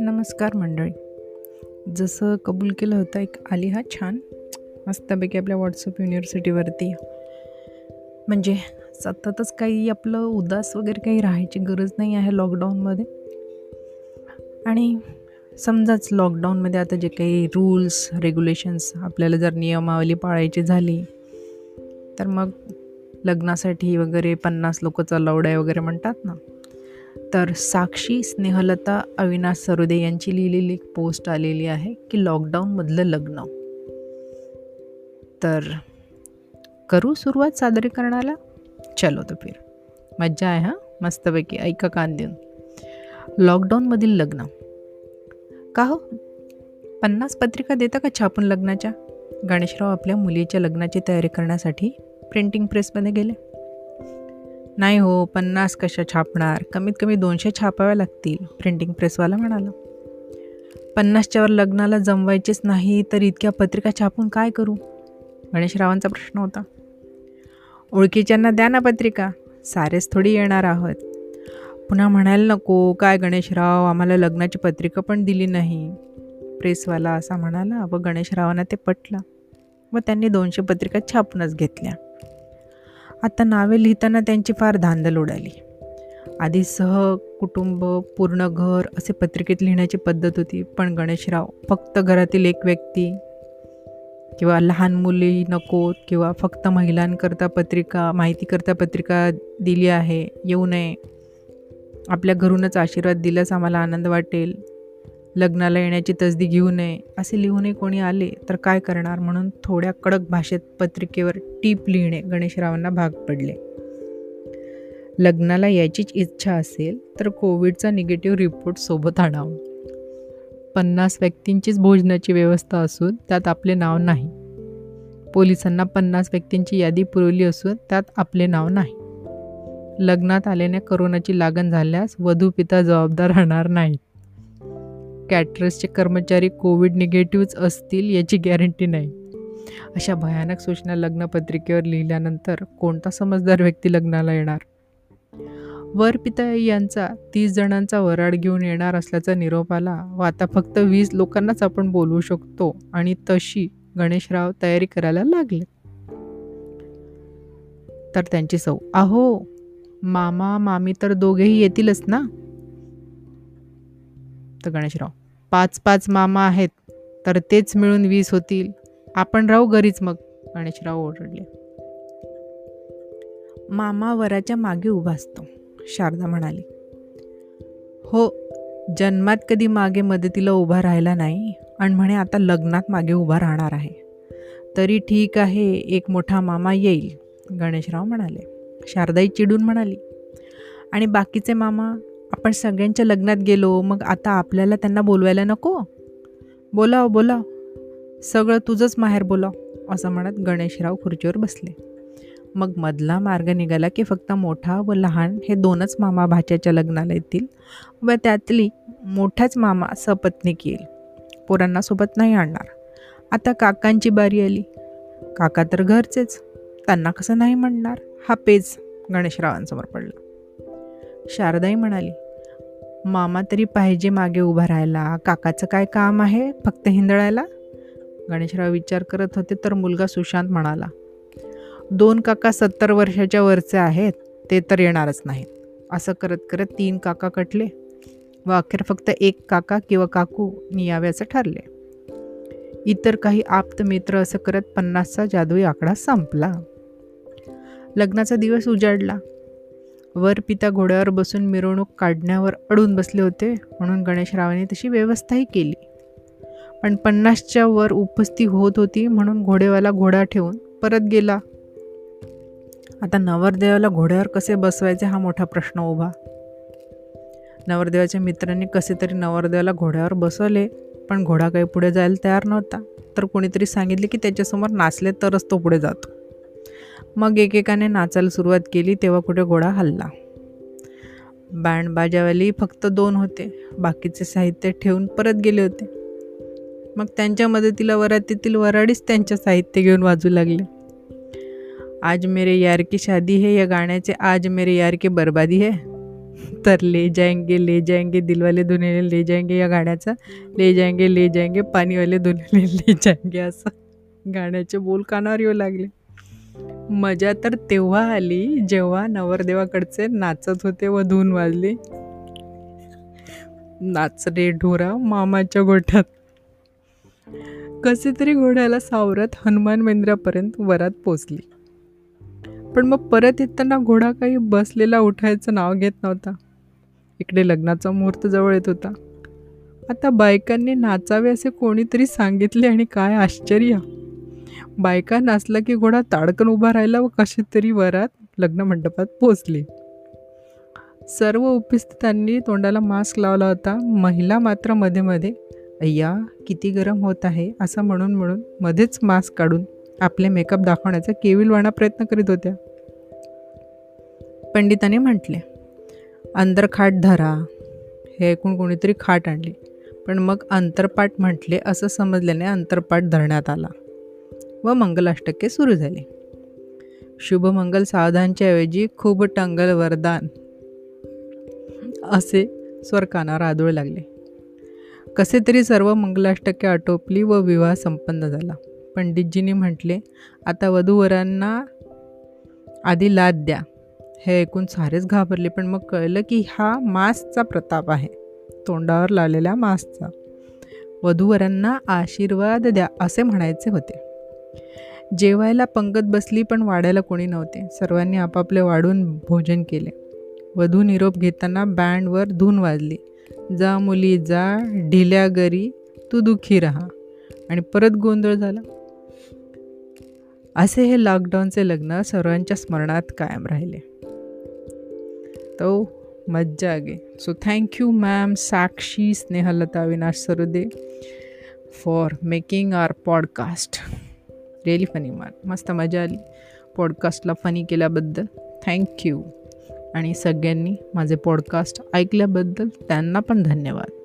नमस्कार मंडळी. जसं कबूल केलं होतं एक आली हा छान. मस्तपैकी आपल्या व्हॉट्सअप युनिव्हर्सिटीवरती म्हणजे सततच काही आपलं उदास वगैरे काही राहायची गरज नाही आहे लॉकडाऊनमध्ये आणि समजाच लॉकडाऊनमध्ये आता जे काही रूल्स रेग्युलेशन्स आपल्याला जर नियमावली पाळायची झाली तर मग लग्नासाठी वगैरे पन्नास लोकचा लौड आहे वगैरे म्हणतात ना? तर साक्षी स्नेहलता अविनाश सरोदे यांची लिहिलेली एक पोस्ट आलेली आहे की लॉकडाऊनमधलं लग्न. तर करू सुरुवात सादरीकरणाला? चलो तो फिर. मज्जा आहे हां? मस्तपैकी. ऐका कान देऊन. लॉकडाऊनमधील लग्न. का हो? पन्नास पत्रिका देता का छापून लग्नाच्या? गणेशराव आपल्या मुलीच्या लग्नाची तयारी करण्यासाठी प्रिंटिंग प्रेसमध्ये गेले. नाही हो पन्नास कशा छापणार? कमीत कमी दोनशे छापाव्या लागतील प्रिंटिंग प्रेसवाला म्हणाला. पन्नासच्यावर लग्नाला जमवायचेच नाही तर इतक्या पत्रिका छापून काय करू? गणेशरावांचा प्रश्न होता. ओळखीच्यांना द्या ना पत्रिका सारेच थोडी येणार आहोत. पुन्हा म्हणायला नको काय गणेशराव आम्हाला लग्नाची पत्रिका पण दिली नाही. प्रेसवाला असा म्हणाला व गणेशरावांना ते पटला. व त्यांनी दोनशे पत्रिका छापूनच घेतल्या. आता नावे लिहिताना त्यांची फार धांदल उडाली. आधी सह कुटुंब पूर्ण घर असे पत्रिकेत लिहिण्याची पद्धत होती पण गणेशराव फक्त घरातील एक व्यक्ती किंवा लहान मुली नकोत किंवा फक्त महिलांकरता पत्रिका माहितीकरता पत्रिका दिली आहे येऊ नये. आपल्या घरूनच आशीर्वाद दिल्यास आम्हाला आनंद वाटेल. लग्नाला येण्याची तसदी घेऊ नये असे लिहूनही कोणी आले तर काय करणार म्हणून थोड्या कडक भाषेत पत्रिकेवर टीप लिहिणे गणेशरावांना भाग पडले. लग्नाला याचीच इच्छा असेल तर कोविडचा निगेटिव्ह रिपोर्ट सोबत आणावा. पन्नास व्यक्तींचीच भोजनाची व्यवस्था असून त्यात आपले नाव नाही. पोलिसांना पन्नास व्यक्तींची यादी पुरवली असून त्यात आपले नाव नाही. लग्नात आल्याने करोनाची लागण झाल्यास वधू पिता जबाबदार राहणार नाहीत. कॅटरसचे कर्मचारी कोविड निगेटिव्हच असतील याची गॅरंटी नाही. अशा भयानक सूचना लग्नपत्रिकेवर लिहिल्यानंतर कोणता समजदार व्यक्ती लग्नाला येणार? वर पिता यांचा तीस जणांचा वराड घेऊन येणार असल्याचा निरोप आला व आता फक्त वीस लोकांनाच आपण बोलवू शकतो आणि तशी गणेशराव तयारी करायला लागले. तर त्यांची सौ अहो मामा मामी तर दोघेही येतीलच ना? तर गणेशराव पाच पाच मामा आहेत तर तेच मिळून वीस होतील. आपण राहू घरीच मग गणेशराव ओरडले. मामा वराच्या मागे उभा असतो शारदा म्हणाली. हो जन्मात कधी मागे मदतीला उभा राहिला नाही आणि म्हणे आता लग्नात मागे उभा राहणार आहे. तरी ठीक आहे एक मोठा मामा येईल गणेशराव म्हणाले. शारदाई चिडून म्हणाली. आणि बाकीचे मामा? आपण सगळ्यांच्या लग्नात गेलो मग आता आपल्याला त्यांना बोलवायला नको? बोलाव बोलाव. सगळं तुझंच माहेर बोलाव असं म्हणत गणेशराव खुर्चीवर बसले. मग मधला मार्ग निघाला की फक्त मोठा व लहान हे दोनच मामा भाच्याच्या लग्नाला येतील व त्यातली मोठाच मामा सपत्नीक येईल. पोरांना सोबत नाही आणणार. आता काकांची बारी आली. काका तर घरचेच. त्यांना कसं नाही म्हणणार? हा पेज गणेशरावांसमोर पडला. शारदाई म्हणाली मामा तरी पाहिजे मागे उभा राहायला. काकाचं काय काम आहे? फक्त हिंदळायला? गणेशराव विचार करत होते तर मुलगा सुशांत म्हणाला दोन काका सत्तर वर्षाच्या वरचे आहेत ते तर येणारच नाहीत. असं करत करत तीन काका कटले. व अखेर फक्त एक काका किंवा काकू नियाव्याचं ठरले. इतर काही आप्त मित्र असं करत पन्नासचा जादुई आकडा संपला. लग्नाचा दिवस उजाडला. वर पिता घोड्यावर बसून मिरवणूक काढण्यावर अडून बसले होते म्हणून गणेशरावांनी तशी व्यवस्थाही केली. पण पन्नासच्या वर उपस्थित होत होती म्हणून घोडेवाला घोडा ठेवून परत गेला. आता नवरदेवाला घोड्यावर कसे बसवायचे हा मोठा प्रश्न उभा. नवरदेवाच्या मित्रांनी कसे तरी नवरदेवाला घोड्यावर बसवले पण घोडा काही पुढे जायला तयार नव्हता. तर कोणीतरी सांगितले की त्याच्यासमोर नाचले तरच तो पुढे जातो. मग एकेकाने नाचायला सुरुवात केली तेव्हा कुठे घोडा हल्ला. बँड बाजावाली फक्त दोन होते बाकीचे साहित्य ठेवून परत गेले होते. मग त्यांच्या मदतीला वरातीतील वराडीच त्यांचे साहित्य घेऊन वाजू लागले. आज मेरे यार की शादी है या गाण्याचे आज मेरे यार की बर्बादी है. तर ले जाएंगे ले जाएंगे दिलवाले दुनेले ले जाएंगे या गाण्याचा ले जाएंगे ले जाएंगे पाणीवाले दुनेले ले जाएंगे असं गाण्याचे बोल कानावर येऊ लागले. मजा तर तेव्हा आली जेव्हा नवरदेवाकडचे नाचत होते व धून वाजले. नाच रे ढोरा मामाच्या गोठ्यात. कसे तरी घोड्याला सावरत हनुमान मंदिरापर्यंत वरात पोचली. पण मग परत येताना घोडा काही बसलेला उठायचं नाव घेत नव्हता. इकडे लग्नाचा मुहूर्त जवळ येत होता. आता बायकांनी नाचावे असे कोणीतरी सांगितले आणि काय आश्चर्य! बायका नाचला की घोडा ताडकन उभा राहिला व कशी तरी वरात लग्न मंडपात पोचली सर्व उपस्थितांनी तोंडाला मास्क लावला होता. महिला मात्रमध्ये मध्ये अय्या किती गरम होत आहे असं म्हणून म्हणून मध्येच मास्क काढून आपले मेकअप दाखवण्याचा केविलवाणा प्रयत्न करीत होत्या. पंडिताने म्हटले अंदर खाट धरा. हे ऐकून कोणीतरी खाट आणली. पण मग अंतरपाठ म्हटले असं समजल्याने अंतरपाठ धरण्यात आला. व मंगलाष्टके सुरू झाले. शुभमंगल सावधानच्या ऐवजी खूप टंगल वरदान असे स्वर कानावर आदळू लागले. कसे तरी सर्व मंगलाष्टके आटोपली व विवाह संपन्न झाला. पंडितजींनी म्हटले आता वधूवरांना आधी लाद द्या. हे ऐकून सारेच घाबरले पण मग कळलं की हा मास्कचा प्रताप आहे. तोंडावर लावलेल्या मास्कचा वधूवरांना आशीर्वाद द्या असे म्हणायचे होते. जेवायला पंगत बसली पण वाढायला कोणी नव्हते. सर्वांनी आपापले वाढून भोजन केले. वधू निरोप घेताना बँडवर धून वाजली. जा मुली जा ढिल्या गरी तू दुःखी राहा. आणि परत गोंधळ झाला. असे हे लॉकडाऊनचे लग्न सर्वांच्या स्मरणात कायम राहिले. तो मज्जा गे. So thank you ma'am Sakshi Snehalata विनाश सरुदे for making our podcast really funny man मस्त मजा आली. पॉडकास्टला फनी केल्याबद्दल थँक्यू आणि सगळ्यांनी माझे पॉडकास्ट ऐकल्याबद्दल त्यांना पण धन्यवाद.